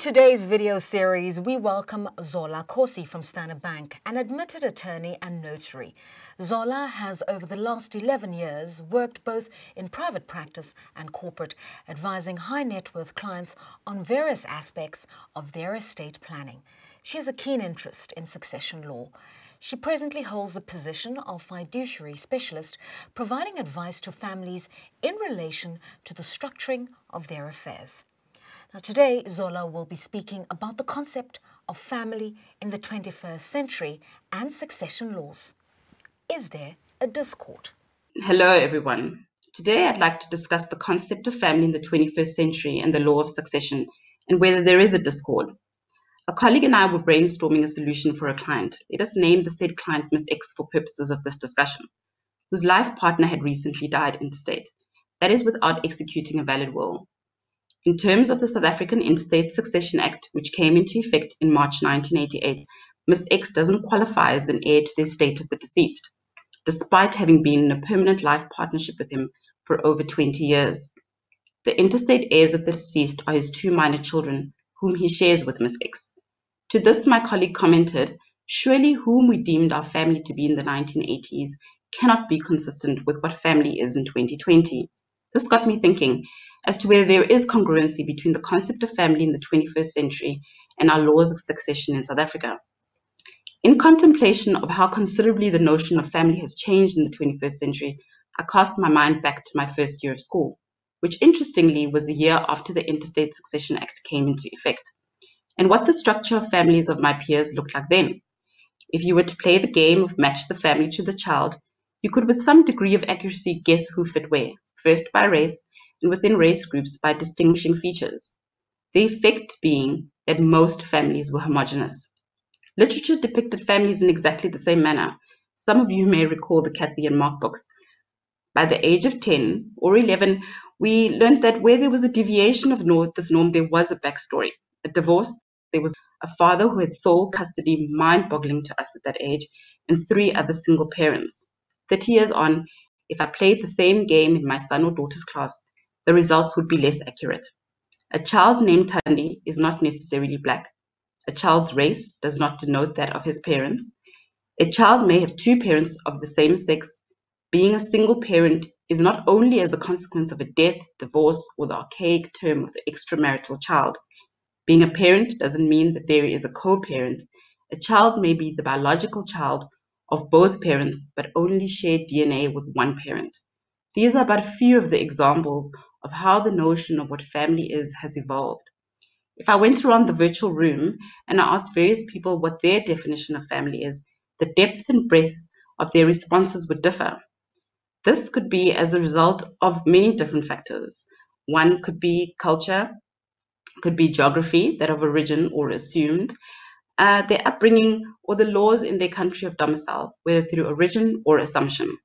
today's video series, we welcome Zola Kosi from Standard Bank, an admitted attorney and notary. Zola has, over the last 11 years, worked both in private practice and corporate, advising high net worth clients on various aspects of their estate planning. She has a keen interest in succession law. She presently holds the position of fiduciary specialist, providing advice to families in relation to the structuring of their affairs. Now, today, Zola will be speaking about the concept of family in the 21st century and succession laws. Is there a discord? Hello, everyone. Today, I'd like to discuss the concept of family in the 21st century and the law of succession and whether there is a discord. A colleague and I were brainstorming a solution for a client. Let us name the said client Miss X for purposes of this discussion, whose life partner had recently died intestate. That is without executing a valid will. In terms of the South African Intestate Succession Act, which came into effect in March 1988, Ms. X doesn't qualify as an heir to the estate of the deceased, despite having been in a permanent life partnership with him for over 20 years. The intestate heirs of the deceased are his two minor children, whom he shares with Ms. X. To this, my colleague commented, Surely whom we deemed our family to be in the 1980s cannot be consistent with what family is in 2020. This got me thinking as to whether there is congruency between the concept of family in the 21st century and our laws of succession in South Africa. In contemplation of how considerably the notion of family has changed in the 21st century, I cast my mind back to my first year of school, which interestingly was the year after the Intestate Succession Act came into effect, and what the structure of families of my peers looked like then. If you were to play the game of match the family to the child, you could with some degree of accuracy guess who fit where, first by race, and within race groups by distinguishing features, the effect being that most families were homogeneous. Literature depicted families in exactly the same manner. Some of you may recall the Kathy and Mark books. By the age of 10 or 11, we learned that where there was a deviation of this norm, there was a backstory. A divorce, there was a father who had sole custody, mind boggling to us at that age, and three other single parents. 30 years on, if I played the same game in my son or daughter's class, the results would be less accurate. A child named Thandi is not necessarily black. A child's race does not denote that of his parents. A child may have two parents of the same sex. Being a single parent is not only as a consequence of a death, divorce, or the archaic term of the extramarital child. Being a parent doesn't mean that there is a co parent. A child may be the biological child of both parents, but only share DNA with one parent. These are but few of the examples of how the notion of what family is has evolved. If I went around the virtual room and I asked various people what their definition of family is, the depth and breadth of their responses would differ. This could be as a result of many different factors. One could be culture, could be geography, that of origin or assumed, uh, their upbringing, or the laws in their country of domicile, whether through origin or assumption.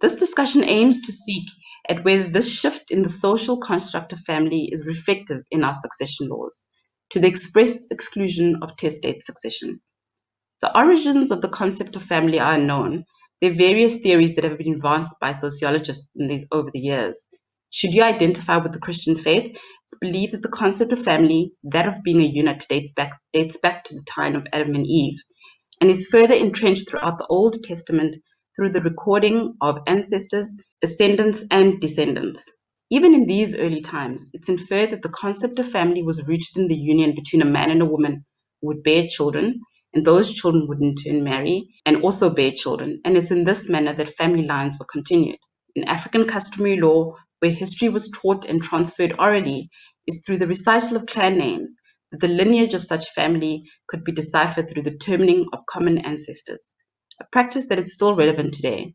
This discussion aims to seek at whether this shift in the social construct of family is reflective in our succession laws, to the express exclusion of testate succession. The origins of the concept of family are unknown. There are various theories that have been advanced by sociologists these, over the years. Should you identify with the Christian faith, it's believed that the concept of family, that of being a unit, date back, dates back to the time of Adam and Eve, and is further entrenched throughout the Old Testament through the recording of ancestors, ascendants, and descendants. Even in these early times, it's inferred that the concept of family was rooted in the union between a man and a woman who would bear children, and those children would in turn marry and also bear children, and it's in this manner that family lines were continued. In African customary law, where history was taught and transferred orally, is through the recital of clan names that the lineage of such family could be deciphered through the determining of common ancestors a practice that is still relevant today.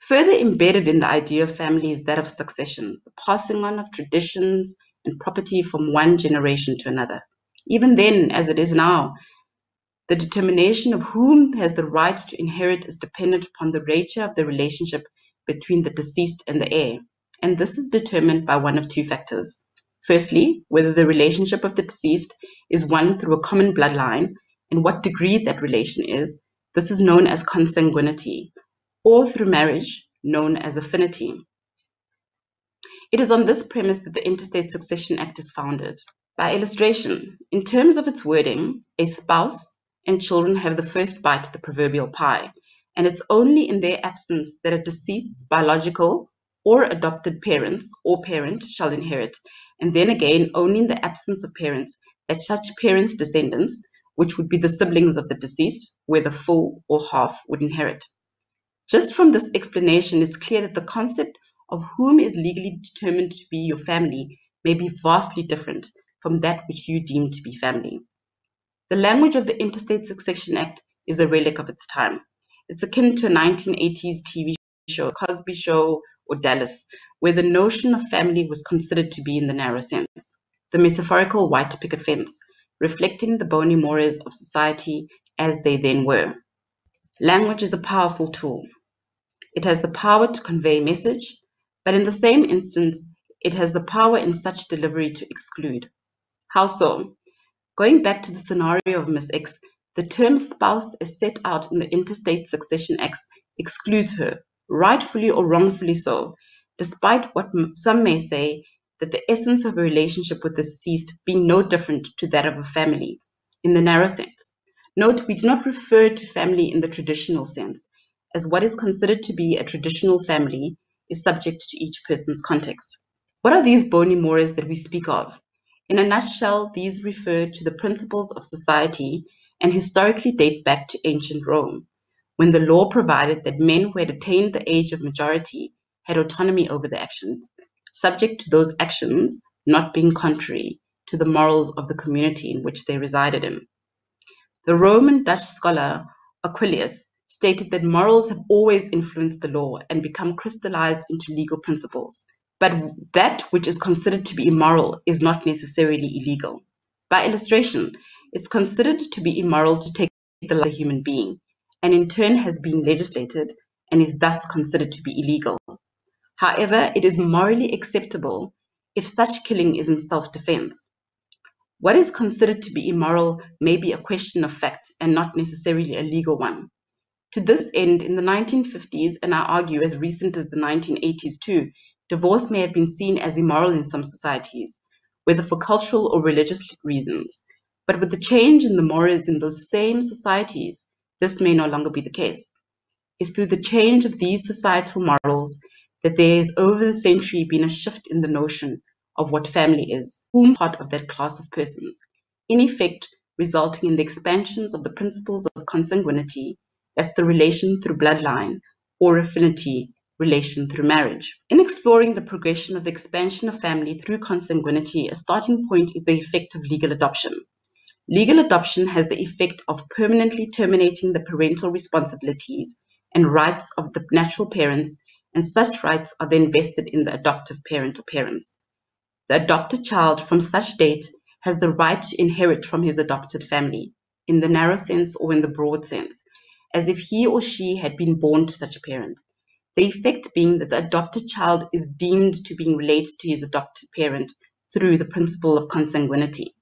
Further embedded in the idea of family is that of succession, the passing on of traditions and property from one generation to another. Even then, as it is now, the determination of whom has the right to inherit is dependent upon the nature of the relationship between the deceased and the heir, and this is determined by one of two factors. Firstly, whether the relationship of the deceased is one through a common bloodline and what degree that relation is, this is known as consanguinity, or through marriage, known as affinity. It is on this premise that the Intestate Succession Act is founded. By illustration, in terms of its wording, a spouse and children have the first bite of the proverbial pie, and it's only in their absence that a deceased's biological or adopted parents or parent shall inherit, and then again only in the absence of parents that such parents' descendants, which would be the siblings of the deceased, whether full or half, would inherit. Just from this explanation, it's clear that the concept of whom is legally determined to be your family may be vastly different from that which you deem to be family. The language of the Intestate Succession Act is a relic of its time. It's akin to a 1980s TV show, Cosby Show, or Dallas, where the notion of family was considered to be in the narrow sense, the metaphorical white picket fence, reflecting the boni mores of society as they then were. Language is a powerful tool. It has the power to convey message, but in the same instance, it has the power in such delivery to exclude. How so? Going back to the scenario of Miss X, the term spouse as set out in the Intestate Succession Act excludes her, rightfully or wrongfully so, despite what some may say that the essence of a relationship with the deceased being no different to that of a family in the narrow sense. Note, we do not refer to family in the traditional sense, as what is considered to be a traditional family is subject to each person's context. What are these boni mores that we speak of? In a nutshell, these refer to the principles of society and historically date back to ancient Rome, when the law provided that men who had attained the age of majority had autonomy over their actions, subject to those actions not being contrary to the morals of the community in which they resided in. The Roman Dutch scholar Aquilius stated that morals have always influenced the law and become crystallized into legal principles, but that which is considered to be immoral is not necessarily illegal. By illustration, it's considered to be immoral to take the life of a human being, and in turn has been legislated and is thus considered to be illegal. However, it is morally acceptable if such killing is in self defense. What is considered to be immoral may be a question of fact and not necessarily a legal one. To this end, in the 1950s, and I argue as recent as the 1980s too, Divorce may have been seen as immoral in some societies, whether for cultural or religious reasons. But with the change in the morals in those same societies, this may no longer be the case. It's through the change of these societal models that there has over the century been a shift in the notion of what family is, whom part of that class of persons, in effect resulting in the expansions of the principles of consanguinity, that's the relation through bloodline, or affinity, relation through marriage. In exploring the progression of the expansion of family through consanguinity, a starting point is the effect of legal adoption. Legal adoption has the effect of permanently terminating the parental responsibilities and rights of the natural parents, and such rights are then vested in the adoptive parent or parents. The adopted child from such date has the right to inherit from his adopted family, in the narrow sense or in the broad sense, as if he or she had been born to such a parent the effect being that the adopted child is deemed to be related to his adopted parent through the principle of consanguinity.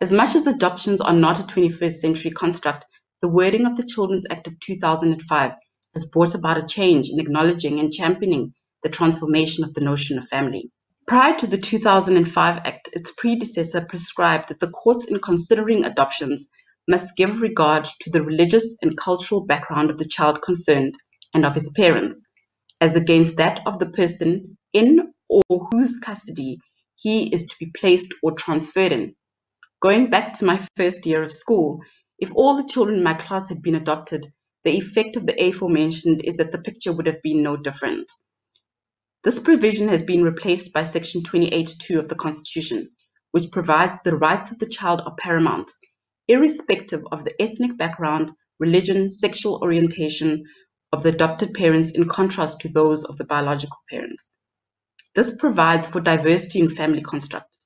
As much as adoptions are not a 21st century construct, the wording of the Children's Act of 2005 has brought about a change in acknowledging and championing the transformation of the notion of family. Prior to the 2005 Act, its predecessor prescribed that the courts, in considering adoptions, must give regard to the religious and cultural background of the child concerned and of his parents, as against that of the person in or whose custody he is to be placed or transferred in. Going back to my first year of school, if all the children in my class had been adopted, the effect of the aforementioned is that the picture would have been no different. This provision has been replaced by Section 28.2 of the Constitution, which provides the rights of the child are paramount, irrespective of the ethnic background, religion, sexual orientation, of the adopted parents in contrast to those of the biological parents. This provides for diversity in family constructs.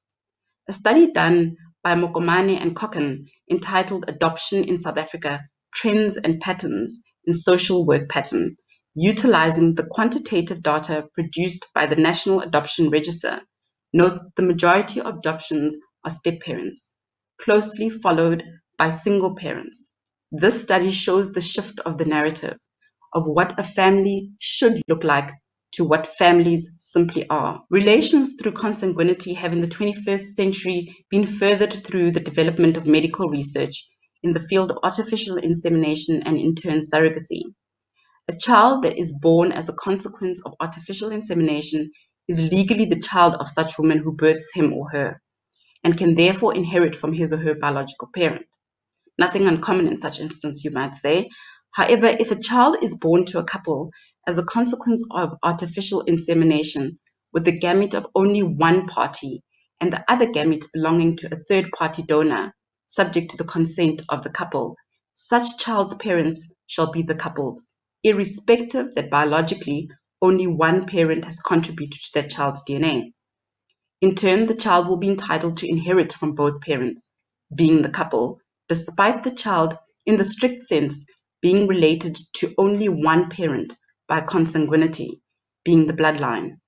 A study done by Mokomane and Cocken entitled Adoption in South Africa Trends and Patterns in Social Work Pattern, utilizing the quantitative data produced by the National Adoption Register, notes the majority of adoptions are step parents, closely followed by single parents. This study shows the shift of the narrative of what a family should look like to what families simply are. Relations through consanguinity have in the 21st century been furthered through the development of medical research in the field of artificial insemination and in turn surrogacy. A child that is born as a consequence of artificial insemination is legally the child of such woman who births him or her, and can therefore inherit from his or her biological parent. Nothing uncommon in such instance, you might say. However, if a child is born to a couple as a consequence of artificial insemination with the gamete of only one party and the other gamete belonging to a third party donor, subject to the consent of the couple, such child's parents shall be the couple's, irrespective that biologically only one parent has contributed to that child's DNA. In turn, the child will be entitled to inherit from both parents, being the couple, despite the child, in the strict sense, being related to only one parent by consanguinity, being the bloodline.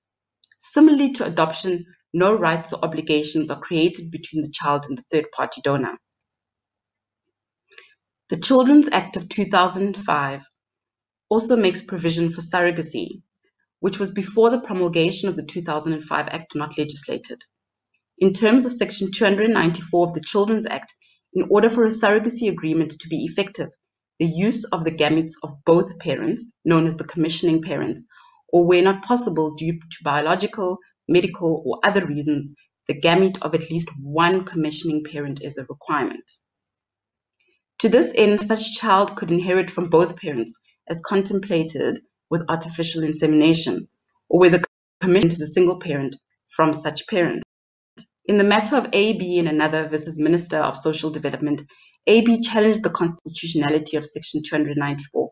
Similarly to adoption, no rights or obligations are created between the child and the third party donor. The Children's Act of 2005 also makes provision for surrogacy, which was before the promulgation of the 2005 Act not legislated. In terms of Section 294 of the Children's Act, in order for a surrogacy agreement to be effective, the use of the gametes of both parents, known as the commissioning parents, or where not possible due to biological, medical, or other reasons, the gamete of at least one commissioning parent is a requirement. To this end, such child could inherit from both parents, as contemplated with artificial insemination, or where the commissioner is a single parent from such parent. In the matter of AB and another versus Minister of Social Development, AB challenged the constitutionality of Section 294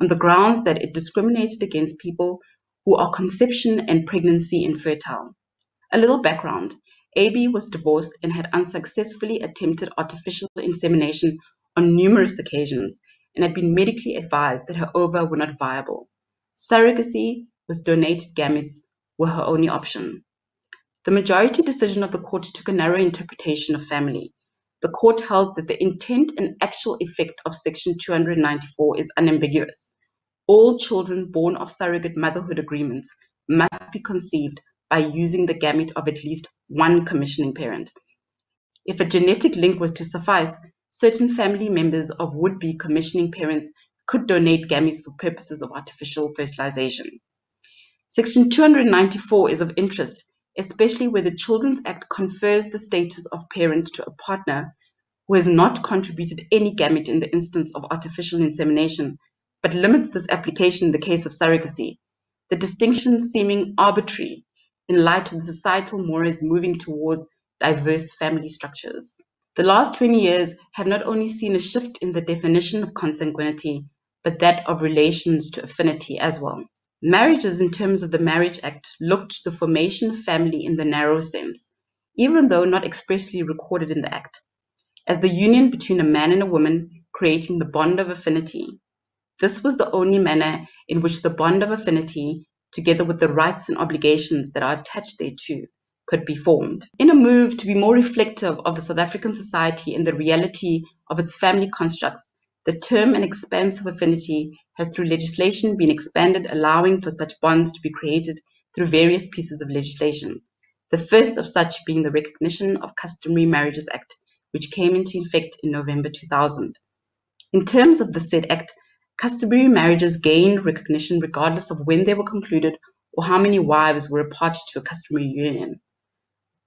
on the grounds that it discriminated against people who are conception and pregnancy infertile. A little background AB was divorced and had unsuccessfully attempted artificial insemination on numerous occasions and had been medically advised that her ova were not viable. Surrogacy with donated gametes were her only option. The majority decision of the court took a narrow interpretation of family. The court held that the intent and actual effect of Section 294 is unambiguous. All children born of surrogate motherhood agreements must be conceived by using the gamete of at least one commissioning parent. If a genetic link was to suffice, certain family members of would-be commissioning parents could donate gametes for purposes of artificial fertilization. Section 294 is of interest, especially where the Children's Act confers the status of parent to a partner who has not contributed any gamete in the instance of artificial insemination, but limits this application in the case of surrogacy, the distinction seeming arbitrary in light of the societal mores moving towards diverse family structures. The last 20 years have not only seen a shift in the definition of consanguinity, but that of relations to affinity as well. Marriages, in terms of the Marriage Act, looked to the formation of family in the narrow sense, even though not expressly recorded in the Act, as the union between a man and a woman creating the bond of affinity. This was the only manner in which the bond of affinity, together with the rights and obligations that are attached thereto, could be formed. In a move to be more reflective of the South African society and the reality of its family constructs, the term and expanse of affinity has through legislation been expanded, allowing for such bonds to be created through various pieces of legislation. The first of such being the Recognition of Customary Marriages Act, which came into effect in November 2000. In terms of the said act, customary marriages gained recognition regardless of when they were concluded or how many wives were a party to a customary union.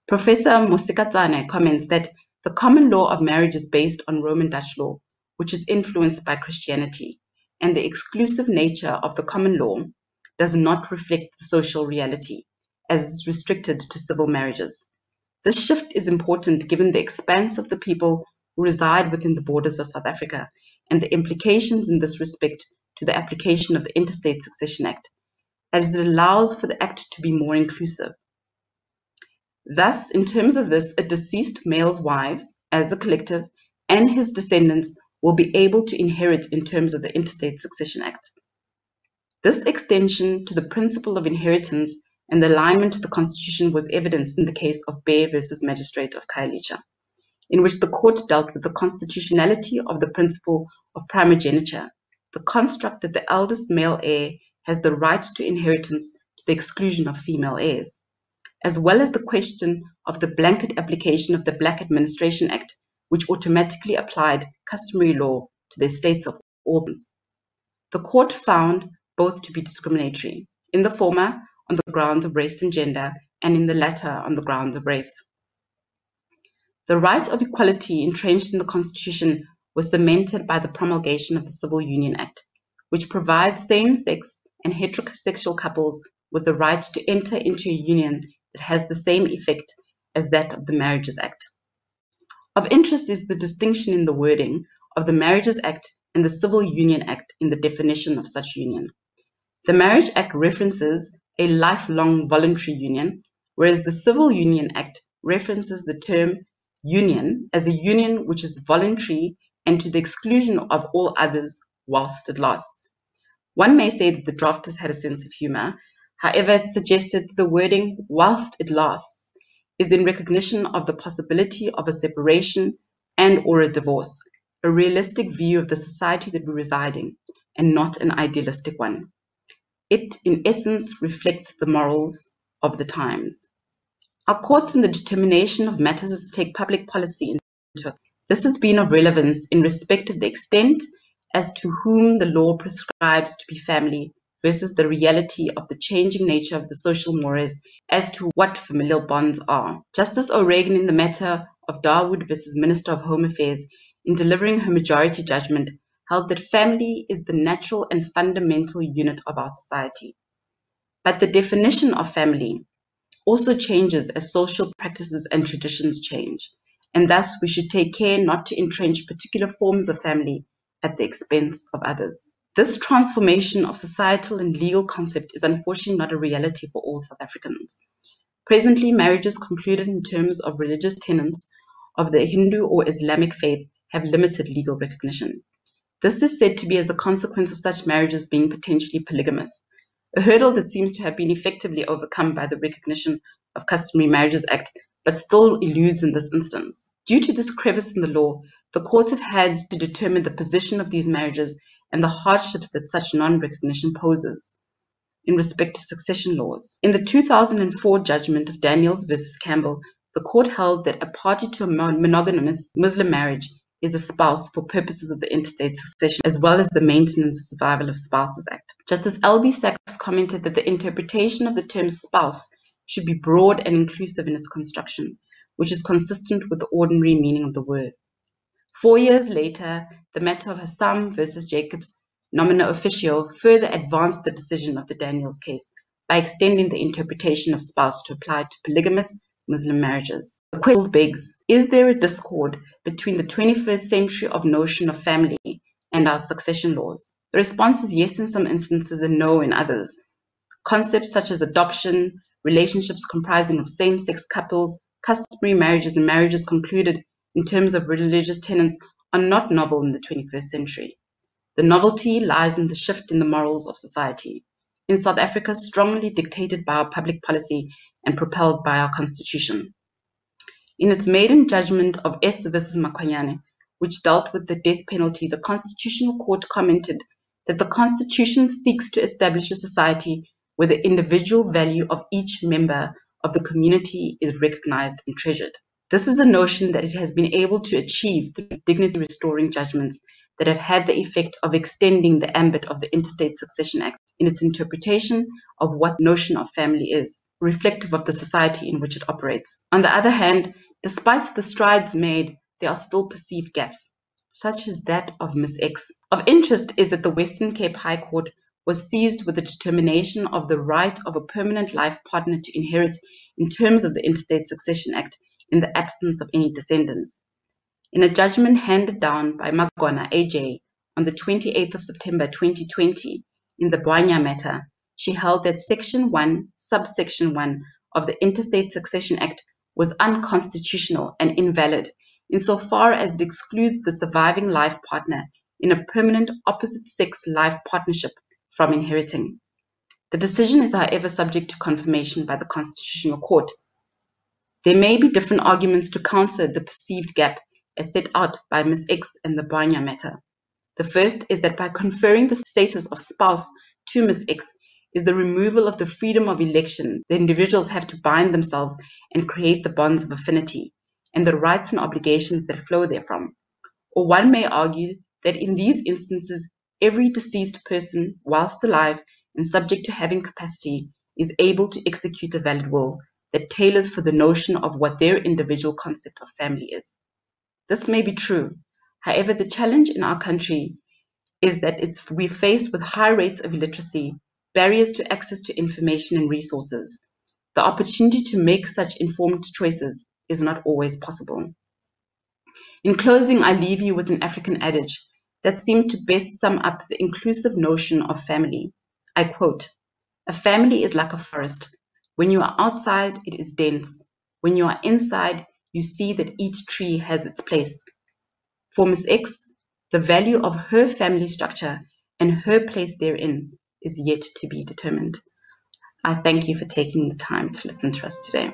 Professor Mosikatsana comments that the common law of marriage is based on Roman Dutch law, which is influenced by Christianity, and the exclusive nature of the common law does not reflect the social reality, as is restricted to civil marriages. This shift is important given the expanse of the people who reside within the borders of South Africa and the implications in this respect to the application of the Intestate Succession Act, as it allows for the Act to be more inclusive. Thus, in terms of this, a deceased male's wives, as a collective, and his descendants will be able to inherit in terms of the Intestate Succession Act. This extension to the principle of inheritance and the alignment to the Constitution was evidenced in the case of Bhe versus Magistrate of Khayelitsha, in which the court dealt with the constitutionality of the principle of primogeniture, the construct that the eldest male heir has the right to inheritance to the exclusion of female heirs, as well as the question of the blanket application of the Black Administration Act, which automatically applied customary law to the states of orphans. The court found both to be discriminatory, in the former on the grounds of race and gender, and in the latter on the grounds of race. The right of equality entrenched in the Constitution was cemented by the promulgation of the Civil Union Act, which provides same-sex and heterosexual couples with the right to enter into a union that has the same effect as that of the Marriages Act. Of interest is the distinction in the wording of the Marriages Act and the Civil Union Act in the definition of such union. The Marriage Act references a lifelong voluntary union, whereas the Civil Union Act references the term union as a union which is voluntary and to the exclusion of all others whilst it lasts. One may say that the drafters had a sense of humor. However, it suggested the wording whilst it lasts is in recognition of the possibility of a separation and or a divorce, a realistic view of the society that we reside in, and not an idealistic one. It, in essence, reflects the morals of the times. Our courts in the determination of matters take public policy into This has been of relevance in respect of the extent as to whom the law prescribes to be family versus the reality of the changing nature of the social mores as to what familial bonds are. Justice O'Regan in the matter of Dawood versus Minister of Home Affairs in delivering her majority judgment held that family is the natural and fundamental unit of our society. But the definition of family also changes as social practices and traditions change, and thus we should take care not to entrench particular forms of family at the expense of others. This transformation of societal and legal concept is unfortunately not a reality for all South Africans. Presently, marriages concluded in terms of religious tenets of the Hindu or Islamic faith have limited legal recognition. This is said to be as a consequence of such marriages being potentially polygamous, a hurdle that seems to have been effectively overcome by the Recognition of Customary Marriages Act, but still eludes in this instance. Due to this crevice in the law, the courts have had to determine the position of these marriages and the hardships that such non-recognition poses in respect of succession laws. In the 2004 judgment of Daniels versus Campbell, the court held that a party to a monogamous Muslim marriage is a spouse for purposes of the intestate succession as well as the Maintenance of Survival of Spouses Act. Justice Albie Sachs commented that the interpretation of the term spouse should be broad and inclusive in its construction, which is consistent with the ordinary meaning of the word. Four years later, the matter of Hassam versus Jacobs nomine officio further advanced the decision of the Daniels case by extending the interpretation of spouse to apply to polygamous Muslim marriages. The question begs, is there a discord between the 21st century of notion of family and our succession laws? The response is yes in some instances and no in others. Concepts such as adoption, relationships comprising of same-sex couples, customary marriages and marriages concluded in terms of religious tenets are not novel in the 21st century. The novelty lies in the shift in the morals of society. In South Africa, strongly dictated by our public policy and propelled by our constitution. In its maiden judgment of S versus Makwanyane, which dealt with the death penalty, the Constitutional Court commented that the Constitution seeks to establish a society where the individual value of each member of the community is recognized and treasured. This is a notion that it has been able to achieve through dignity restoring judgments that have had the effect of extending the ambit of the Intestate Succession Act in its interpretation of what notion of family is reflective of the society in which it operates. On the other hand, despite the strides made, there are still perceived gaps, such as that of Miss X. Of interest is that the Western Cape High Court was seized with the determination of the right of a permanent life partner to inherit in terms of the Intestate Succession Act in the absence of any descendants. In a judgment handed down by Magona AJ on the 28th of September 2020 in the Bwanya matter, she held that Section 1, subsection 1 of the Intestate Succession Act was unconstitutional and invalid insofar as it excludes the surviving life partner in a permanent opposite sex life partnership from inheriting. The decision is, however, subject to confirmation by the Constitutional Court. There may be different arguments to counter the perceived gap as set out by Ms. X in the Bwanya matter. The first is that by conferring the status of spouse to Ms. X, is the removal of the freedom of election the individuals have to bind themselves and create the bonds of affinity, and the rights and obligations that flow therefrom. Or one may argue that in these instances, every deceased person, whilst alive and subject to having capacity, is able to execute a valid will that tailors for the notion of what their individual concept of family is. This may be true. However, the challenge in our country is that it's, we're faced with high rates of illiteracy, barriers to access to information and resources. The opportunity to make such informed choices is not always possible. In closing, I leave you with an African adage that seems to best sum up the inclusive notion of family. I quote, a family is like a forest. When you are outside, it is dense. When you are inside, you see that each tree has its place. For Miss X, the value of her family structure and her place therein is yet to be determined. I thank you for taking the time to listen to us today.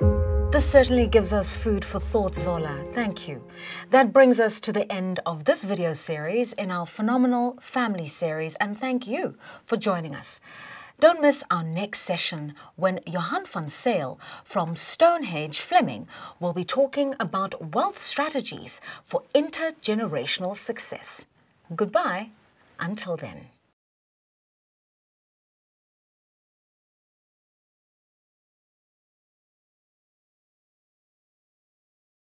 This certainly gives us food for thought, Zola. Thank you. That brings us to the end of this video series in our phenomenal family series, and thank you for joining us. Don't miss our next session when Johan van Sale from Stonehage Fleming will be talking about wealth strategies for intergenerational success. Goodbye until then.